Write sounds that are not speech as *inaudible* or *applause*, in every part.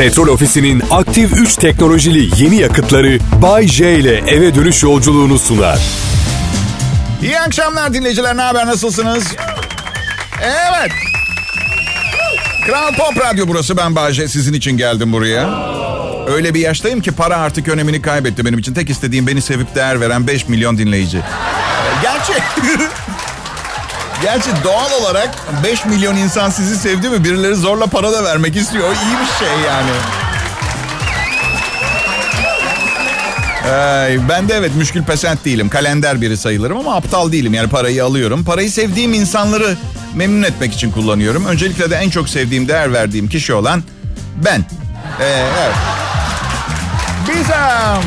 Petrol Ofisi'nin aktif 3 teknolojili yeni yakıtları Bay J ile eve dönüş yolculuğunu sunar. İyi akşamlar dinleyiciler. Ne haber? Nasılsınız? Evet. Kral Pop Radyo burası. Ben Bayce. Sizin için geldim buraya. Öyle bir yaştayım ki para artık önemini kaybetti benim için. Tek istediğim beni sevip değer veren 5 milyon dinleyici. Gerçi... *laughs* Gerçi doğal olarak 5 milyon insan sizi sevdi mi birileri zorla para da vermek istiyor. İyi bir şey yani. Ay, ben de evet müşkül pesent değilim. Kalender biri sayılırım ama aptal değilim. Yani parayı alıyorum. Parayı sevdiğim insanları memnun etmek için kullanıyorum. Öncelikle de en çok sevdiğim, değer verdiğim kişi olan ben. Ee, evet. Biz um,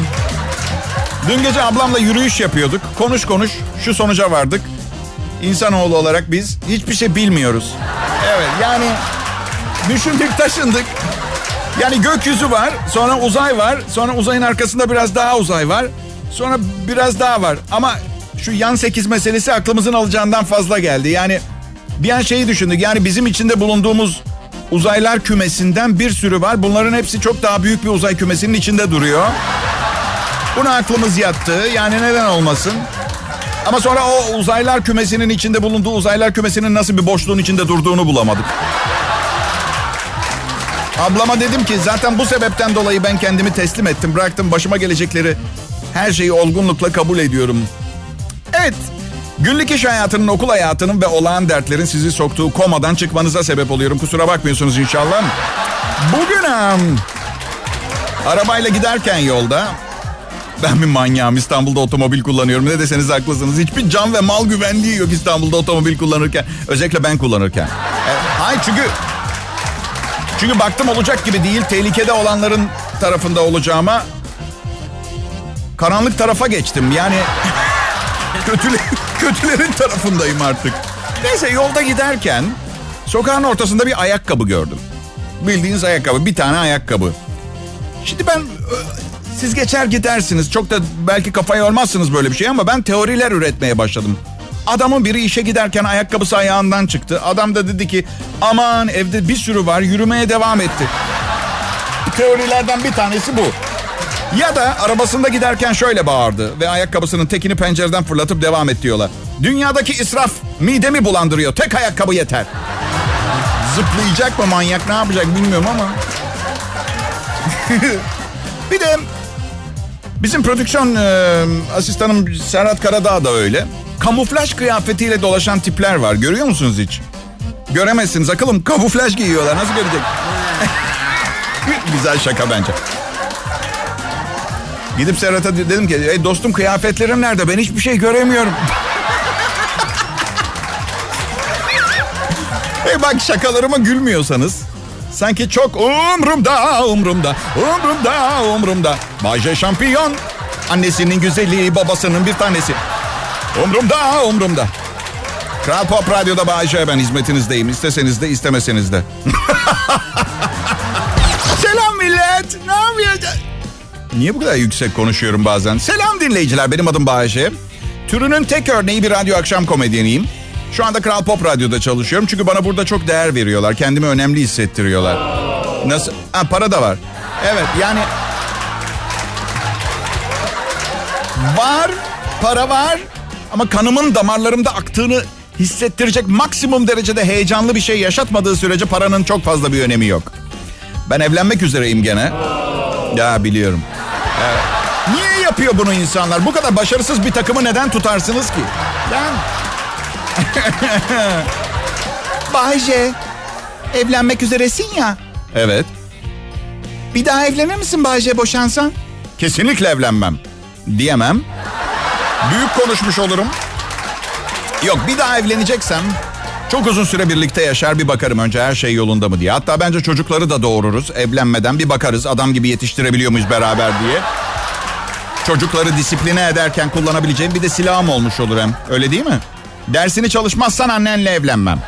dün gece ablamla yürüyüş yapıyorduk. Konuş konuş şu sonuca vardık. İnsanoğlu olarak biz hiçbir şey bilmiyoruz. Evet yani düşündük taşındık. Yani gökyüzü var, sonra uzay var, sonra uzayın arkasında biraz daha uzay var, sonra biraz daha var. Ama şu yan sekiz meselesi aklımızın alacağından fazla geldi. Yani bir an şeyi düşündük. Yani bizim içinde bulunduğumuz uzaylar kümesinden bir sürü var. Bunların hepsi çok daha büyük bir uzay kümesinin içinde duruyor. Buna aklımız yattı. Yani neden olmasın? Ama sonra o uzaylar kümesinin içinde bulunduğu uzaylar kümesinin nasıl bir boşluğun içinde durduğunu bulamadık. Ablama dedim ki zaten bu sebepten dolayı ben kendimi teslim ettim. Bıraktım başıma gelecekleri her şeyi olgunlukla kabul ediyorum. Evet. Günlük iş hayatının, okul hayatının ve olağan dertlerin sizi soktuğu komadan çıkmanıza sebep oluyorum. Kusura bakmıyorsunuz inşallah. Bugün arabayla giderken yolda ben bir manyağım İstanbul'da otomobil kullanıyorum. Ne deseniz haklısınız. Hiçbir can ve mal güvenliği yok İstanbul'da otomobil kullanırken. Özellikle ben kullanırken. E, hayır çünkü çünkü baktım olacak gibi değil. Tehlikede olanların tarafında olacağıma karanlık tarafa geçtim. Yani *laughs* kötüler, kötülerin tarafındayım artık. Neyse yolda giderken sokağın ortasında bir ayakkabı gördüm. Bildiğiniz ayakkabı. Bir tane ayakkabı. Şimdi ben siz geçer gidersiniz. Çok da belki kafa yormazsınız böyle bir şey ama ben teoriler üretmeye başladım. Adamın biri işe giderken ayakkabısı ayağından çıktı. Adam da dedi ki aman evde bir sürü var yürümeye devam etti. Teorilerden bir tanesi bu. Ya da arabasında giderken şöyle bağırdı ve ayakkabısının tekini pencereden fırlatıp devam et diyorlar. Dünyadaki israf midemi bulandırıyor. Tek ayakkabı yeter. Zıplayacak mı manyak ne yapacak bilmiyorum ama. *laughs* bir de bizim prodüksiyon e, asistanım Serhat Karadağ da öyle. Kamuflaj kıyafetiyle dolaşan tipler var. Görüyor musunuz hiç? Göremezsiniz. Akılım kamuflaj giyiyorlar. Nasıl görecek? *laughs* Güzel şaka bence. Gidip Serhat'a dedim ki e, dostum kıyafetlerim nerede? Ben hiçbir şey göremiyorum. *laughs* e bak şakalarıma gülmüyorsanız sanki çok umrumda umrumda umrumda umrumda. Bayce şampiyon. Annesinin güzelliği babasının bir tanesi. Umrumda umrumda. Kral Pop Radyo'da Bayce ben hizmetinizdeyim. İsteseniz de istemeseniz de. *laughs* Selam millet. Ne yapıyorsun? Niye bu kadar yüksek konuşuyorum bazen? Selam dinleyiciler benim adım Bayece. Türünün tek örneği bir radyo akşam komedyeniyim. Şu anda Kral Pop Radyo'da çalışıyorum. Çünkü bana burada çok değer veriyorlar. Kendimi önemli hissettiriyorlar. Nasıl? Ha, para da var. Evet yani... Var, para var. Ama kanımın damarlarımda aktığını hissettirecek maksimum derecede heyecanlı bir şey yaşatmadığı sürece paranın çok fazla bir önemi yok. Ben evlenmek üzereyim gene. Ya biliyorum. Evet. Niye yapıyor bunu insanlar? Bu kadar başarısız bir takımı neden tutarsınız ki? Ben... *laughs* Bayce, evlenmek üzeresin ya. Evet. Bir daha evlenir misin Bayce boşansan? Kesinlikle evlenmem. Diyemem. Büyük konuşmuş olurum. Yok bir daha evleneceksem çok uzun süre birlikte yaşar bir bakarım önce her şey yolunda mı diye. Hatta bence çocukları da doğururuz evlenmeden bir bakarız adam gibi yetiştirebiliyor muyuz beraber diye. Çocukları disipline ederken kullanabileceğim bir de silahım olmuş olur hem. Öyle değil mi? Dersini çalışmazsan annenle evlenmem.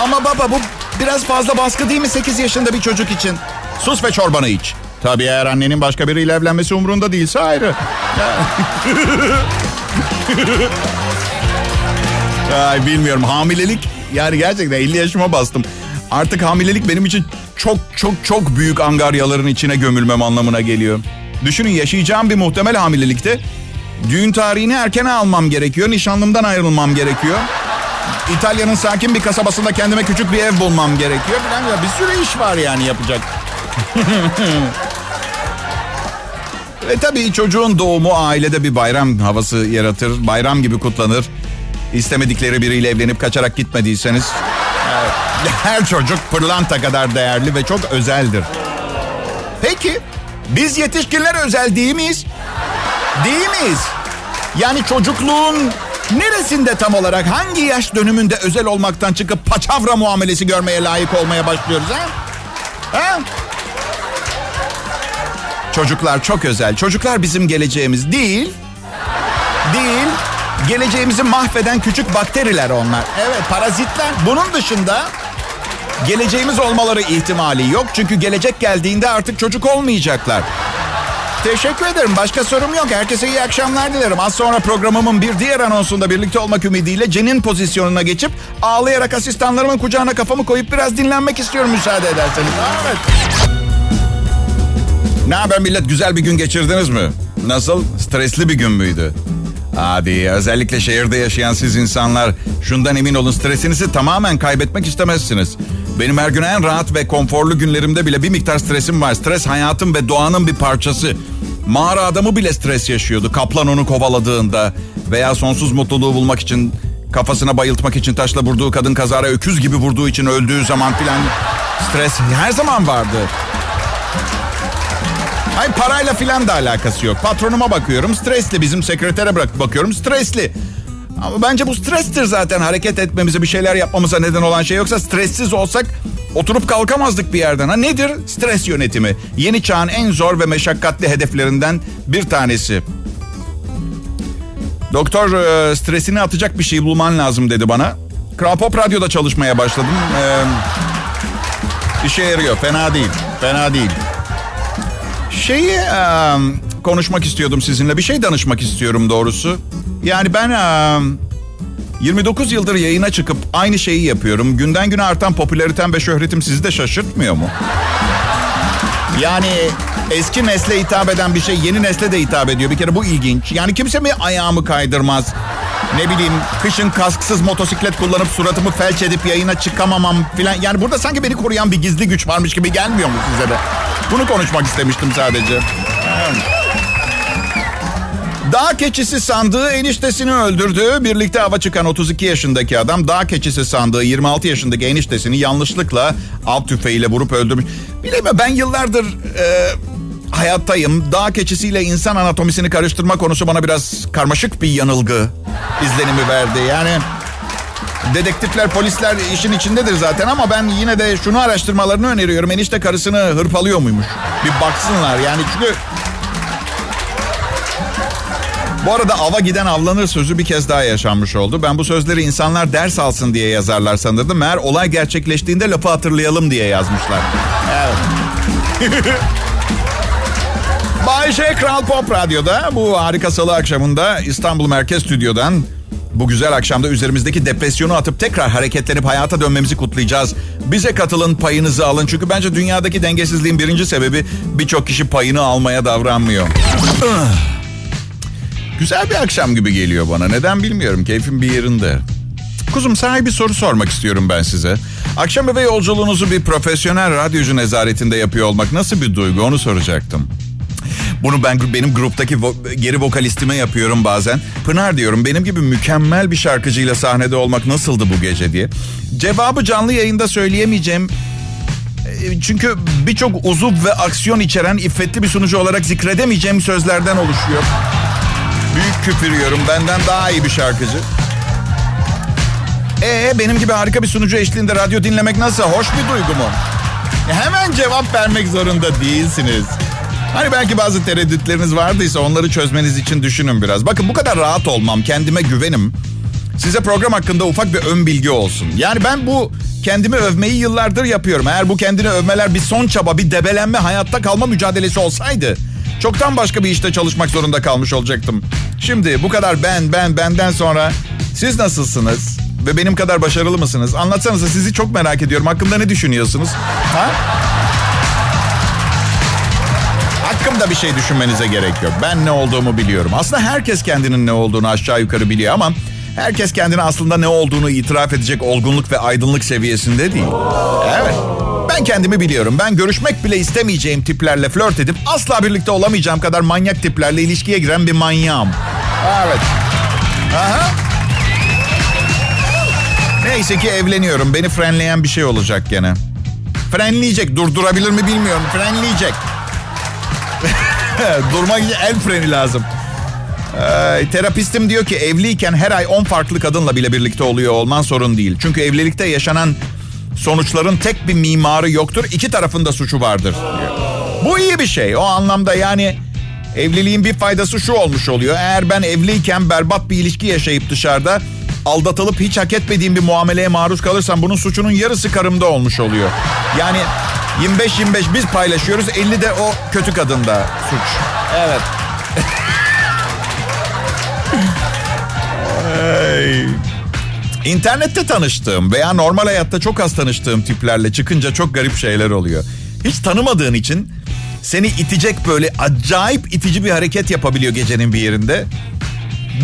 Ama baba bu biraz fazla baskı değil mi 8 yaşında bir çocuk için? Sus ve çorbanı iç. Tabii eğer annenin başka biriyle evlenmesi umurunda değilse ayrı. *laughs* Ay bilmiyorum hamilelik yani gerçekten 50 yaşıma bastım. Artık hamilelik benim için çok çok çok büyük angaryaların içine gömülmem anlamına geliyor. Düşünün yaşayacağım bir muhtemel hamilelikte düğün tarihini erken almam gerekiyor. Nişanlımdan ayrılmam gerekiyor. İtalya'nın sakin bir kasabasında kendime küçük bir ev bulmam gerekiyor. Falan bir sürü iş var yani yapacak. Ve *laughs* tabii çocuğun doğumu ailede bir bayram havası yaratır. Bayram gibi kutlanır. İstemedikleri biriyle evlenip kaçarak gitmediyseniz *laughs* her çocuk pırlanta kadar değerli ve çok özeldir. Peki biz yetişkinler özel değil miyiz? Değil miyiz? Yani çocukluğun neresinde tam olarak hangi yaş dönümünde özel olmaktan çıkıp paçavra muamelesi görmeye layık olmaya başlıyoruz ha? Ha? Çocuklar çok özel. Çocuklar bizim geleceğimiz değil. Değil. Geleceğimizi mahveden küçük bakteriler onlar. Evet parazitler. Bunun dışında geleceğimiz olmaları ihtimali yok. Çünkü gelecek geldiğinde artık çocuk olmayacaklar. Teşekkür ederim. Başka sorum yok. Herkese iyi akşamlar dilerim. Az sonra programımın bir diğer anonsunda birlikte olmak ümidiyle Cenin pozisyonuna geçip ağlayarak asistanlarımın kucağına kafamı koyup biraz dinlenmek istiyorum müsaade ederseniz. Evet. Ne haber millet? Güzel bir gün geçirdiniz mi? Nasıl? Stresli bir gün müydü? Hadi özellikle şehirde yaşayan siz insanlar şundan emin olun stresinizi tamamen kaybetmek istemezsiniz. Benim her gün en rahat ve konforlu günlerimde bile bir miktar stresim var. Stres hayatım ve doğanın bir parçası. Mağara adamı bile stres yaşıyordu kaplan onu kovaladığında veya sonsuz mutluluğu bulmak için kafasına bayıltmak için taşla vurduğu kadın kazara öküz gibi vurduğu için öldüğü zaman filan stres her zaman vardı. Hayır parayla filan da alakası yok. Patronuma bakıyorum stresli. Bizim sekretere bırak bakıyorum stresli. Ama bence bu strestir zaten hareket etmemize bir şeyler yapmamıza neden olan şey yoksa stressiz olsak oturup kalkamazdık bir yerden. Ha nedir? Stres yönetimi. Yeni çağın en zor ve meşakkatli hedeflerinden bir tanesi. Doktor e, stresini atacak bir şey bulman lazım dedi bana. Kral Pop Radyo'da çalışmaya başladım. Ee, işe yarıyor. Fena değil. Fena değil. Şeyi e, konuşmak istiyordum sizinle. Bir şey danışmak istiyorum doğrusu. Yani ben e, 29 yıldır yayına çıkıp aynı şeyi yapıyorum. Günden güne artan popülaritem ve şöhretim sizi de şaşırtmıyor mu? Yani eski nesle hitap eden bir şey yeni nesle de hitap ediyor. Bir kere bu ilginç. Yani kimse mi ayağımı kaydırmaz? Ne bileyim kışın kasksız motosiklet kullanıp suratımı felç edip yayına çıkamamam filan. Yani burada sanki beni koruyan bir gizli güç varmış gibi gelmiyor mu size de? Bunu konuşmak istemiştim sadece. Dağ keçisi sandığı eniştesini öldürdü. Birlikte hava çıkan 32 yaşındaki adam dağ keçisi sandığı 26 yaşındaki eniştesini yanlışlıkla av tüfeğiyle vurup öldürmüş. Bilmiyorum ben yıllardır e, hayattayım. Dağ keçisiyle insan anatomisini karıştırma konusu bana biraz karmaşık bir yanılgı izlenimi verdi. Yani dedektifler, polisler işin içindedir zaten ama ben yine de şunu araştırmalarını öneriyorum. Enişte karısını hırpalıyor muymuş? Bir baksınlar yani çünkü bu arada ava giden avlanır sözü bir kez daha yaşanmış oldu. Ben bu sözleri insanlar ders alsın diye yazarlar sanırdım. Meğer olay gerçekleştiğinde lafı hatırlayalım diye yazmışlar. Evet. *laughs* Bay J Kral Pop Radyo'da bu harika salı akşamında İstanbul Merkez Stüdyo'dan bu güzel akşamda üzerimizdeki depresyonu atıp tekrar hareketlenip hayata dönmemizi kutlayacağız. Bize katılın, payınızı alın. Çünkü bence dünyadaki dengesizliğin birinci sebebi birçok kişi payını almaya davranmıyor. Güzel bir akşam gibi geliyor bana. Neden bilmiyorum. Keyfim bir yerinde. Kuzum sana bir soru sormak istiyorum ben size. Akşam eve yolculuğunuzu bir profesyonel radyocu nezaretinde yapıyor olmak nasıl bir duygu onu soracaktım. Bunu ben benim gruptaki vo- geri vokalistime yapıyorum bazen. Pınar diyorum benim gibi mükemmel bir şarkıcıyla sahnede olmak nasıldı bu gece diye. Cevabı canlı yayında söyleyemeyeceğim. E, Çünkü birçok uzuv ve aksiyon içeren iffetli bir sunucu olarak zikredemeyeceğim sözlerden oluşuyor. Büyük küpürüyorum. Benden daha iyi bir şarkıcı. Ee benim gibi harika bir sunucu eşliğinde radyo dinlemek nasıl? Hoş bir duygu mu? Hemen cevap vermek zorunda değilsiniz. Hani belki bazı tereddütleriniz vardıysa onları çözmeniz için düşünün biraz. Bakın bu kadar rahat olmam, kendime güvenim. Size program hakkında ufak bir ön bilgi olsun. Yani ben bu kendimi övmeyi yıllardır yapıyorum. Eğer bu kendini övmeler bir son çaba, bir debelenme, hayatta kalma mücadelesi olsaydı... Çoktan başka bir işte çalışmak zorunda kalmış olacaktım. Şimdi bu kadar ben, ben, benden sonra siz nasılsınız? Ve benim kadar başarılı mısınız? Anlatsanıza sizi çok merak ediyorum. Hakkımda ne düşünüyorsunuz? Ha? Hakkımda bir şey düşünmenize gerek yok. Ben ne olduğumu biliyorum. Aslında herkes kendinin ne olduğunu aşağı yukarı biliyor ama... Herkes kendine aslında ne olduğunu itiraf edecek olgunluk ve aydınlık seviyesinde değil. Evet. Ben kendimi biliyorum. Ben görüşmek bile istemeyeceğim tiplerle flört edip asla birlikte olamayacağım kadar manyak tiplerle ilişkiye giren bir manyağım. Evet. Aha. Neyse ki evleniyorum. Beni frenleyen bir şey olacak gene. Frenleyecek. Durdurabilir mi bilmiyorum. Frenleyecek. *laughs* Durmak için el freni lazım. Ee, terapistim diyor ki evliyken her ay 10 farklı kadınla bile birlikte oluyor olman sorun değil. Çünkü evlilikte yaşanan sonuçların tek bir mimarı yoktur. İki tarafında suçu vardır diyor. Bu iyi bir şey. O anlamda yani evliliğin bir faydası şu olmuş oluyor. Eğer ben evliyken berbat bir ilişki yaşayıp dışarıda aldatılıp hiç hak etmediğim bir muameleye maruz kalırsam bunun suçunun yarısı karımda olmuş oluyor. Yani 25-25 biz paylaşıyoruz 50 de o kötü kadında suç. Evet. hey. İnternette tanıştığım veya normal hayatta çok az tanıştığım tiplerle çıkınca çok garip şeyler oluyor. Hiç tanımadığın için seni itecek böyle acayip itici bir hareket yapabiliyor gecenin bir yerinde.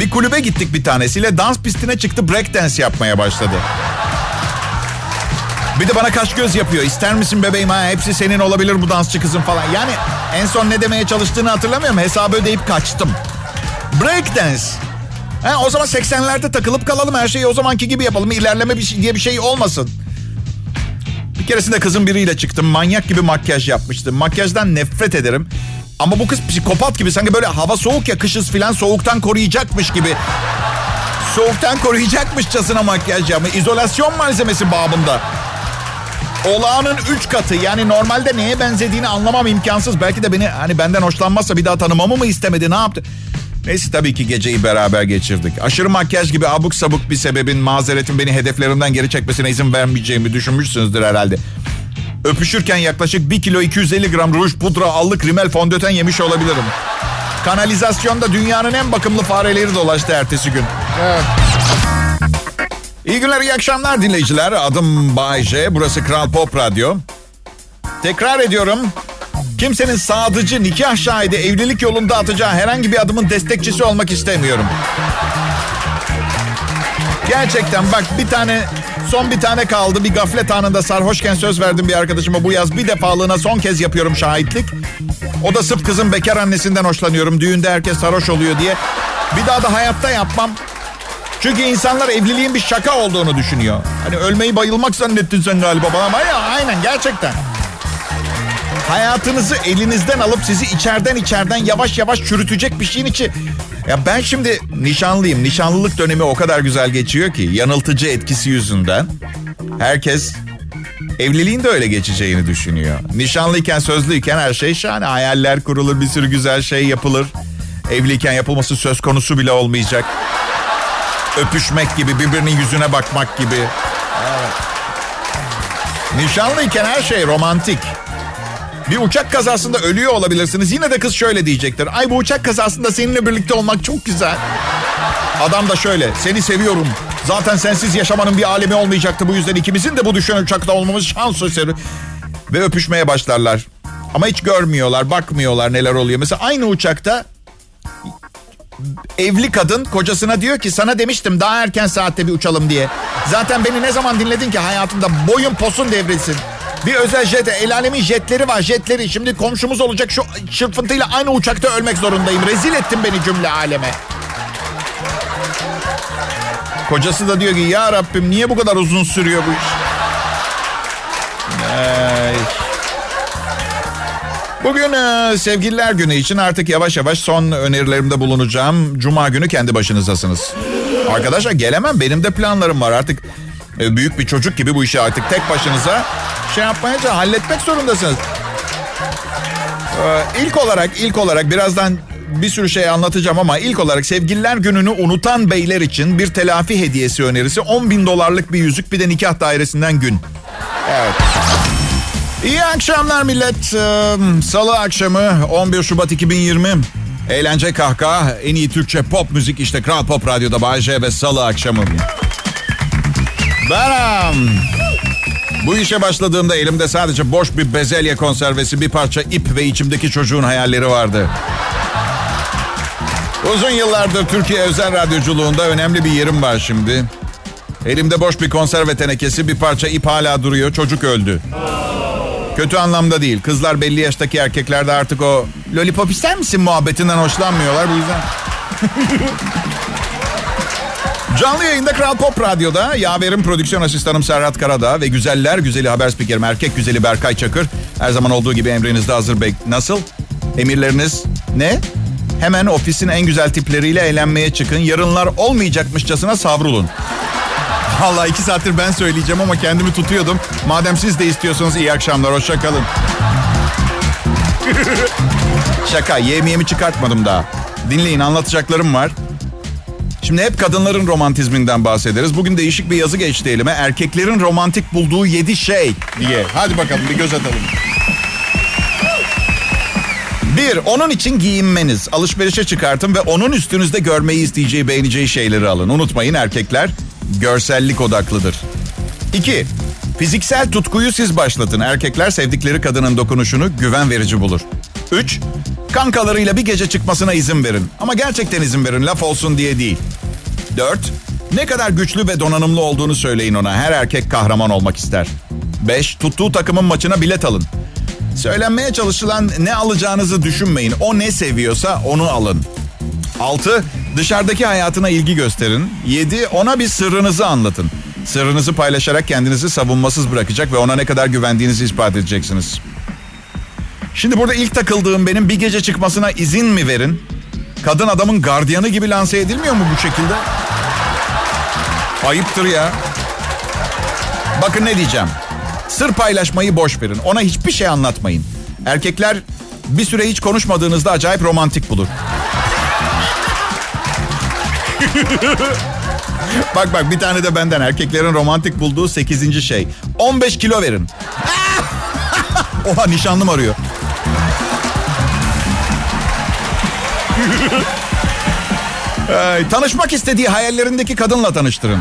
Bir kulübe gittik bir tanesiyle dans pistine çıktı breakdance yapmaya başladı. Bir de bana kaş göz yapıyor. İster misin bebeğim ha hepsi senin olabilir bu dansçı kızın falan. Yani en son ne demeye çalıştığını hatırlamıyorum. Hesabı ödeyip kaçtım. Breakdance. Ha, o zaman 80'lerde takılıp kalalım her şeyi o zamanki gibi yapalım. İlerleme bir şey, diye bir şey olmasın. Bir keresinde kızın biriyle çıktım. Manyak gibi makyaj yapmıştı. Makyajdan nefret ederim. Ama bu kız psikopat gibi sanki böyle hava soğuk ya kışız filan soğuktan koruyacakmış gibi. Soğuktan koruyacakmışçasına makyaj yapmış. İzolasyon malzemesi babında. Olağanın üç katı yani normalde neye benzediğini anlamam imkansız. Belki de beni hani benden hoşlanmazsa bir daha tanımamı mı istemedi ne yaptı? Neyse tabii ki geceyi beraber geçirdik. Aşırı makyaj gibi abuk sabuk bir sebebin mazeretin beni hedeflerimden geri çekmesine izin vermeyeceğimi düşünmüşsünüzdür herhalde. Öpüşürken yaklaşık 1 kilo 250 gram ruj, pudra, allık, rimel, fondöten yemiş olabilirim. Kanalizasyonda dünyanın en bakımlı fareleri dolaştı ertesi gün. Evet. İyi günler, iyi akşamlar dinleyiciler. Adım Bay J. Burası Kral Pop Radyo. Tekrar ediyorum. Kimsenin sadıcı, nikah şahidi, evlilik yolunda atacağı herhangi bir adımın destekçisi olmak istemiyorum. Gerçekten bak bir tane son bir tane kaldı. Bir gaflet anında sarhoşken söz verdim bir arkadaşıma bu yaz bir defalığına son kez yapıyorum şahitlik. O da sırf kızın bekar annesinden hoşlanıyorum. Düğünde herkes sarhoş oluyor diye. Bir daha da hayatta yapmam. Çünkü insanlar evliliğin bir şaka olduğunu düşünüyor. Hani ölmeyi bayılmak zannettin sen galiba bana. Ama ya aynen gerçekten. Hayatınızı elinizden alıp sizi içeriden içeriden yavaş yavaş çürütecek bir şeyin içi. Ya ben şimdi nişanlıyım. Nişanlılık dönemi o kadar güzel geçiyor ki yanıltıcı etkisi yüzünden herkes evliliğin de öyle geçeceğini düşünüyor. Nişanlıyken sözlüyken her şey şahane. Hayaller kurulur, bir sürü güzel şey yapılır. Evliyken yapılması söz konusu bile olmayacak. Öpüşmek gibi, birbirinin yüzüne bakmak gibi. Evet. Nişanlıyken her şey romantik. Bir uçak kazasında ölüyor olabilirsiniz. Yine de kız şöyle diyecektir. Ay bu uçak kazasında seninle birlikte olmak çok güzel. Adam da şöyle. Seni seviyorum. Zaten sensiz yaşamanın bir alemi olmayacaktı. Bu yüzden ikimizin de bu düşen uçakta olmamız şans eseri. Ve öpüşmeye başlarlar. Ama hiç görmüyorlar, bakmıyorlar neler oluyor. Mesela aynı uçakta evli kadın kocasına diyor ki sana demiştim daha erken saatte bir uçalım diye. Zaten beni ne zaman dinledin ki hayatında boyun posun devrilsin. Bir özel jet, el alemin jetleri var jetleri. Şimdi komşumuz olacak şu çırpıntıyla aynı uçakta ölmek zorundayım. Rezil ettin beni cümle aleme. Kocası da diyor ki ya Rabbim niye bu kadar uzun sürüyor bu iş? Ay. Bugün e, sevgililer günü için artık yavaş yavaş son önerilerimde bulunacağım. Cuma günü kendi başınızdasınız. Arkadaşlar gelemem benim de planlarım var artık. E, büyük bir çocuk gibi bu işi artık tek başınıza şey yapmaya halletmek zorundasınız. Ee, ilk olarak ilk olarak birazdan bir sürü şey anlatacağım ama ilk olarak sevgililer gününü unutan beyler için bir telafi hediyesi önerisi 10 bin dolarlık bir yüzük bir de nikah dairesinden gün. Evet. İyi akşamlar millet. Ee, Salı akşamı 11 Şubat 2020. Eğlence kahkaha en iyi Türkçe pop müzik işte Kral Pop Radyo'da Bay J ve Salı akşamı. Benim. Bu işe başladığımda elimde sadece boş bir bezelye konservesi, bir parça ip ve içimdeki çocuğun hayalleri vardı. Uzun yıllardır Türkiye özel radyoculuğunda önemli bir yerim var şimdi. Elimde boş bir konserve tenekesi, bir parça ip hala duruyor. Çocuk öldü. Kötü anlamda değil. Kızlar belli yaştaki erkeklerde artık o lollipop ister misin muhabbetinden hoşlanmıyorlar. Bu yüzden... *laughs* Canlı yayında Kral Pop Radyo'da yaverim prodüksiyon asistanım Serhat Karadağ ve güzeller güzeli haber spikerim erkek güzeli Berkay Çakır. Her zaman olduğu gibi emrinizde hazır bek. Nasıl? Emirleriniz ne? Hemen ofisin en güzel tipleriyle eğlenmeye çıkın. Yarınlar olmayacakmışçasına savrulun. Vallahi iki saattir ben söyleyeceğim ama kendimi tutuyordum. Madem siz de istiyorsanız iyi akşamlar. Hoşça kalın. *laughs* Şaka. Yemiyemi çıkartmadım daha. Dinleyin anlatacaklarım var. Şimdi hep kadınların romantizminden bahsederiz. Bugün değişik bir yazı geçti elime. Erkeklerin romantik bulduğu yedi şey diye. Hadi bakalım bir göz atalım. Bir, onun için giyinmeniz. Alışverişe çıkartın ve onun üstünüzde görmeyi isteyeceği, beğeneceği şeyleri alın. Unutmayın erkekler görsellik odaklıdır. İki, fiziksel tutkuyu siz başlatın. Erkekler sevdikleri kadının dokunuşunu güven verici bulur. Üç, kankalarıyla bir gece çıkmasına izin verin. Ama gerçekten izin verin, laf olsun diye değil. Dört, ne kadar güçlü ve donanımlı olduğunu söyleyin ona. Her erkek kahraman olmak ister. Beş, tuttuğu takımın maçına bilet alın. Söylenmeye çalışılan ne alacağınızı düşünmeyin. O ne seviyorsa onu alın. 6. Dışarıdaki hayatına ilgi gösterin. 7. Ona bir sırrınızı anlatın. Sırrınızı paylaşarak kendinizi savunmasız bırakacak ve ona ne kadar güvendiğinizi ispat edeceksiniz. Şimdi burada ilk takıldığım benim bir gece çıkmasına izin mi verin? Kadın adamın gardiyanı gibi lanse edilmiyor mu bu şekilde? Ayıptır ya. Bakın ne diyeceğim. Sır paylaşmayı boş verin. Ona hiçbir şey anlatmayın. Erkekler bir süre hiç konuşmadığınızda acayip romantik bulur. *laughs* bak bak bir tane de benden erkeklerin romantik bulduğu 8. şey. 15 kilo verin. *laughs* Oha nişanlım arıyor. *laughs* Ay, tanışmak istediği hayallerindeki kadınla tanıştırın.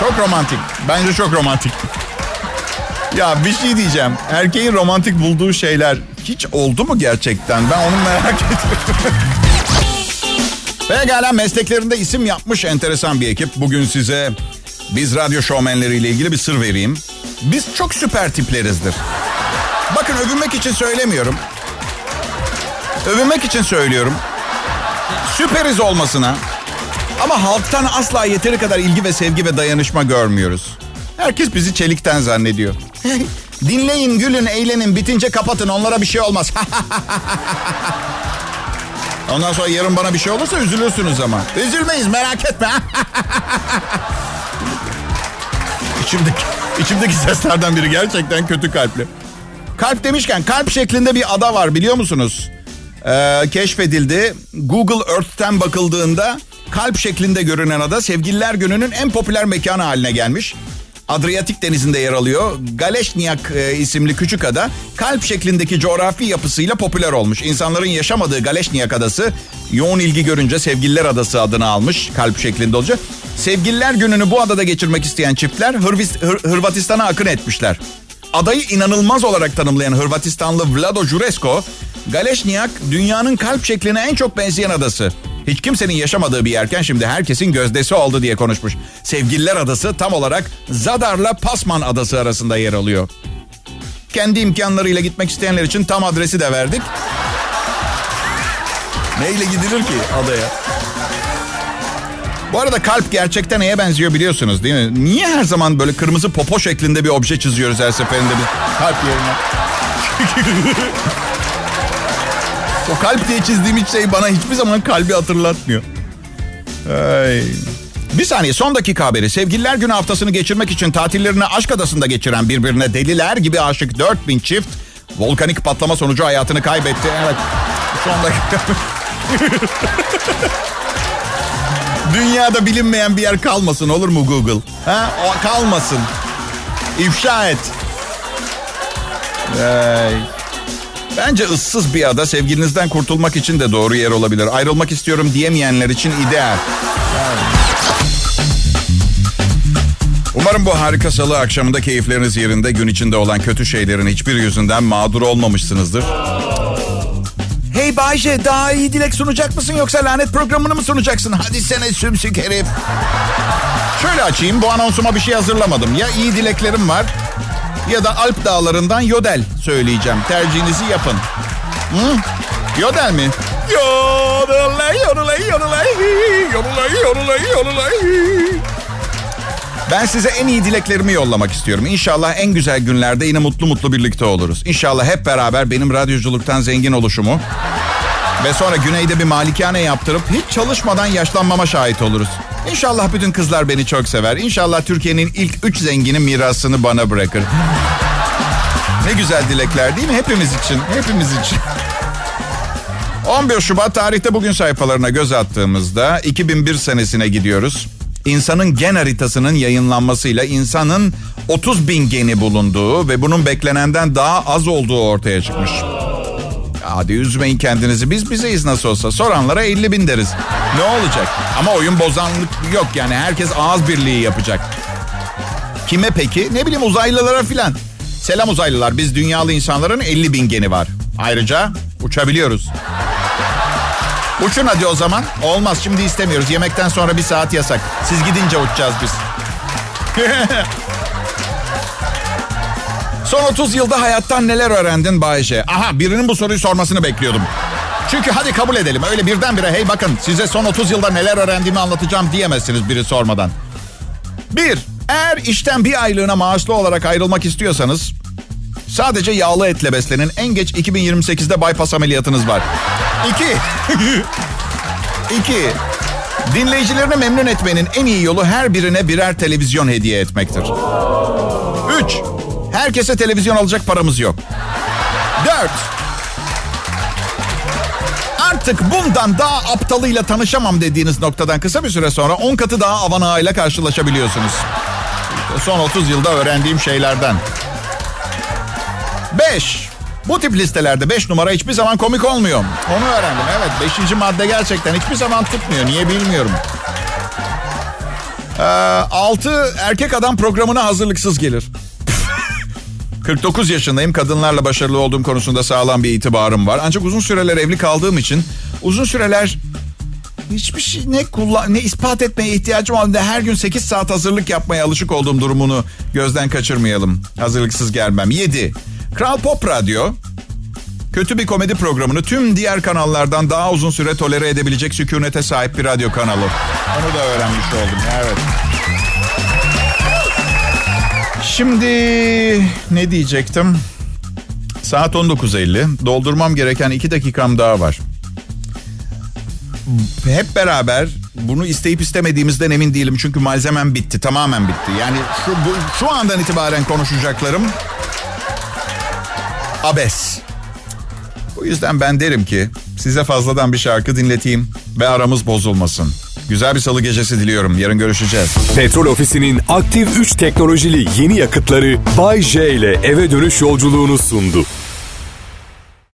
çok romantik. Bence çok romantik. Ya bir şey diyeceğim. Erkeğin romantik bulduğu şeyler hiç oldu mu gerçekten? Ben onu merak *laughs* ediyorum. Pekala mesleklerinde isim yapmış enteresan bir ekip. Bugün size biz radyo şovmenleriyle ilgili bir sır vereyim. Biz çok süper tiplerizdir. Bakın övünmek için söylemiyorum. Övünmek için söylüyorum. Süperiz olmasına. Ama halktan asla yeteri kadar ilgi ve sevgi ve dayanışma görmüyoruz. Herkes bizi çelikten zannediyor. *laughs* Dinleyin, gülün, eğlenin, bitince kapatın. Onlara bir şey olmaz. *laughs* Ondan sonra yarın bana bir şey olursa üzülürsünüz ama. Üzülmeyiz merak etme. *laughs* içimdeki, içimdeki seslerden biri gerçekten kötü kalpli. Kalp demişken kalp şeklinde bir ada var biliyor musunuz? Ee, keşfedildi. Google Earth'ten bakıldığında kalp şeklinde görünen ada sevgililer gününün en popüler mekanı haline gelmiş. Adriyatik denizinde yer alıyor. Galeşniyak e, isimli küçük ada kalp şeklindeki coğrafi yapısıyla popüler olmuş. İnsanların yaşamadığı Galeşniyak adası yoğun ilgi görünce Sevgililer Adası adını almış kalp şeklinde olacak. Sevgililer gününü bu adada geçirmek isteyen çiftler Hırvis, Hır, Hırvatistan'a akın etmişler. Adayı inanılmaz olarak tanımlayan Hırvatistanlı Vlado Juresko, Galeşniyak dünyanın kalp şekline en çok benzeyen adası. Hiç kimsenin yaşamadığı bir yerken şimdi herkesin gözdesi oldu diye konuşmuş. Sevgililer Adası tam olarak Zadar'la Pasman Adası arasında yer alıyor. Kendi imkanlarıyla gitmek isteyenler için tam adresi de verdik. Neyle gidilir ki adaya? Bu arada kalp gerçekten neye benziyor biliyorsunuz değil mi? Niye her zaman böyle kırmızı popo şeklinde bir obje çiziyoruz her seferinde bir kalp yerine? *laughs* o kalp diye çizdiğim şey bana hiçbir zaman kalbi hatırlatmıyor. Ay. Bir saniye son dakika haberi. Sevgililer günü haftasını geçirmek için tatillerini aşk adasında geçiren birbirine deliler gibi aşık 4000 çift volkanik patlama sonucu hayatını kaybetti. Evet son dakika. *laughs* Dünyada bilinmeyen bir yer kalmasın olur mu Google? Ha? O kalmasın. İfşa et. Ay. Bence ıssız bir ada sevgilinizden kurtulmak için de doğru yer olabilir. Ayrılmak istiyorum diyemeyenler için ideal. Umarım bu harika salı akşamında keyifleriniz yerinde gün içinde olan kötü şeylerin hiçbir yüzünden mağdur olmamışsınızdır. Hey Bayce daha iyi dilek sunacak mısın yoksa lanet programını mı sunacaksın? Hadi sene sümsük herif. Şöyle açayım bu anonsuma bir şey hazırlamadım. Ya iyi dileklerim var ya da Alp dağlarından Yodel söyleyeceğim. Tercihinizi yapın. Hı? Yodel mi? Yodelay, yodelay, yodelay, yodelay, yodelay, yodelay. Ben size en iyi dileklerimi yollamak istiyorum. İnşallah en güzel günlerde yine mutlu mutlu birlikte oluruz. İnşallah hep beraber benim radyoculuktan zengin oluşumu ve sonra güneyde bir malikane yaptırıp hiç çalışmadan yaşlanmama şahit oluruz. İnşallah bütün kızlar beni çok sever. İnşallah Türkiye'nin ilk üç zengini mirasını bana bırakır. Ne güzel dilekler değil mi? Hepimiz için, hepimiz için. *laughs* 11 Şubat tarihte bugün sayfalarına göz attığımızda 2001 senesine gidiyoruz. İnsanın gen haritasının yayınlanmasıyla insanın 30 bin geni bulunduğu ve bunun beklenenden daha az olduğu ortaya çıkmış. Hadi üzmeyin kendinizi biz bizeyiz nasıl olsa soranlara 50 bin deriz. Ne olacak? Ama oyun bozanlık yok yani herkes ağız birliği yapacak. Kime peki? Ne bileyim uzaylılara filan. Selam uzaylılar biz dünyalı insanların 50 bin geni var. Ayrıca uçabiliyoruz. Uçun hadi o zaman. Olmaz şimdi istemiyoruz. Yemekten sonra bir saat yasak. Siz gidince uçacağız biz. *laughs* Son 30 yılda hayattan neler öğrendin Bayşe? Aha birinin bu soruyu sormasını bekliyordum. Çünkü hadi kabul edelim. Öyle birdenbire hey bakın size son 30 yılda neler öğrendiğimi anlatacağım diyemezsiniz biri sormadan. Bir, eğer işten bir aylığına maaşlı olarak ayrılmak istiyorsanız sadece yağlı etle beslenin. En geç 2028'de bypass ameliyatınız var. İki, *laughs* iki, dinleyicilerini memnun etmenin en iyi yolu her birine birer televizyon hediye etmektir. Üç, herkese televizyon alacak paramız yok. Dört, artık bundan daha aptalıyla tanışamam dediğiniz noktadan kısa bir süre sonra 10 katı daha avan ile karşılaşabiliyorsunuz. Son 30 yılda öğrendiğim şeylerden. 5. Bu tip listelerde 5 numara hiçbir zaman komik olmuyor. Onu öğrendim. Evet 5. madde gerçekten hiçbir zaman tutmuyor. Niye bilmiyorum. 6. Ee, erkek adam programına hazırlıksız gelir. 49 yaşındayım. Kadınlarla başarılı olduğum konusunda sağlam bir itibarım var. Ancak uzun süreler evli kaldığım için uzun süreler hiçbir şey ne kullan ne ispat etmeye ihtiyacım olduğunda her gün 8 saat hazırlık yapmaya alışık olduğum durumunu gözden kaçırmayalım. Hazırlıksız gelmem. 7. Kral Pop Radyo kötü bir komedi programını tüm diğer kanallardan daha uzun süre tolere edebilecek sükunete sahip bir radyo kanalı. Onu da öğrenmiş oldum. Evet. Şimdi ne diyecektim? Saat 19.50. Doldurmam gereken 2 dakikam daha var. Hep beraber bunu isteyip istemediğimizden emin değilim. Çünkü malzemem bitti. Tamamen bitti. Yani şu, bu, şu andan itibaren konuşacaklarım abes. Bu yüzden ben derim ki size fazladan bir şarkı dinleteyim ve aramız bozulmasın. Güzel bir salı gecesi diliyorum. Yarın görüşeceğiz. Petrol Ofisi'nin aktif 3 teknolojili yeni yakıtları Bay J ile eve dönüş yolculuğunu sundu.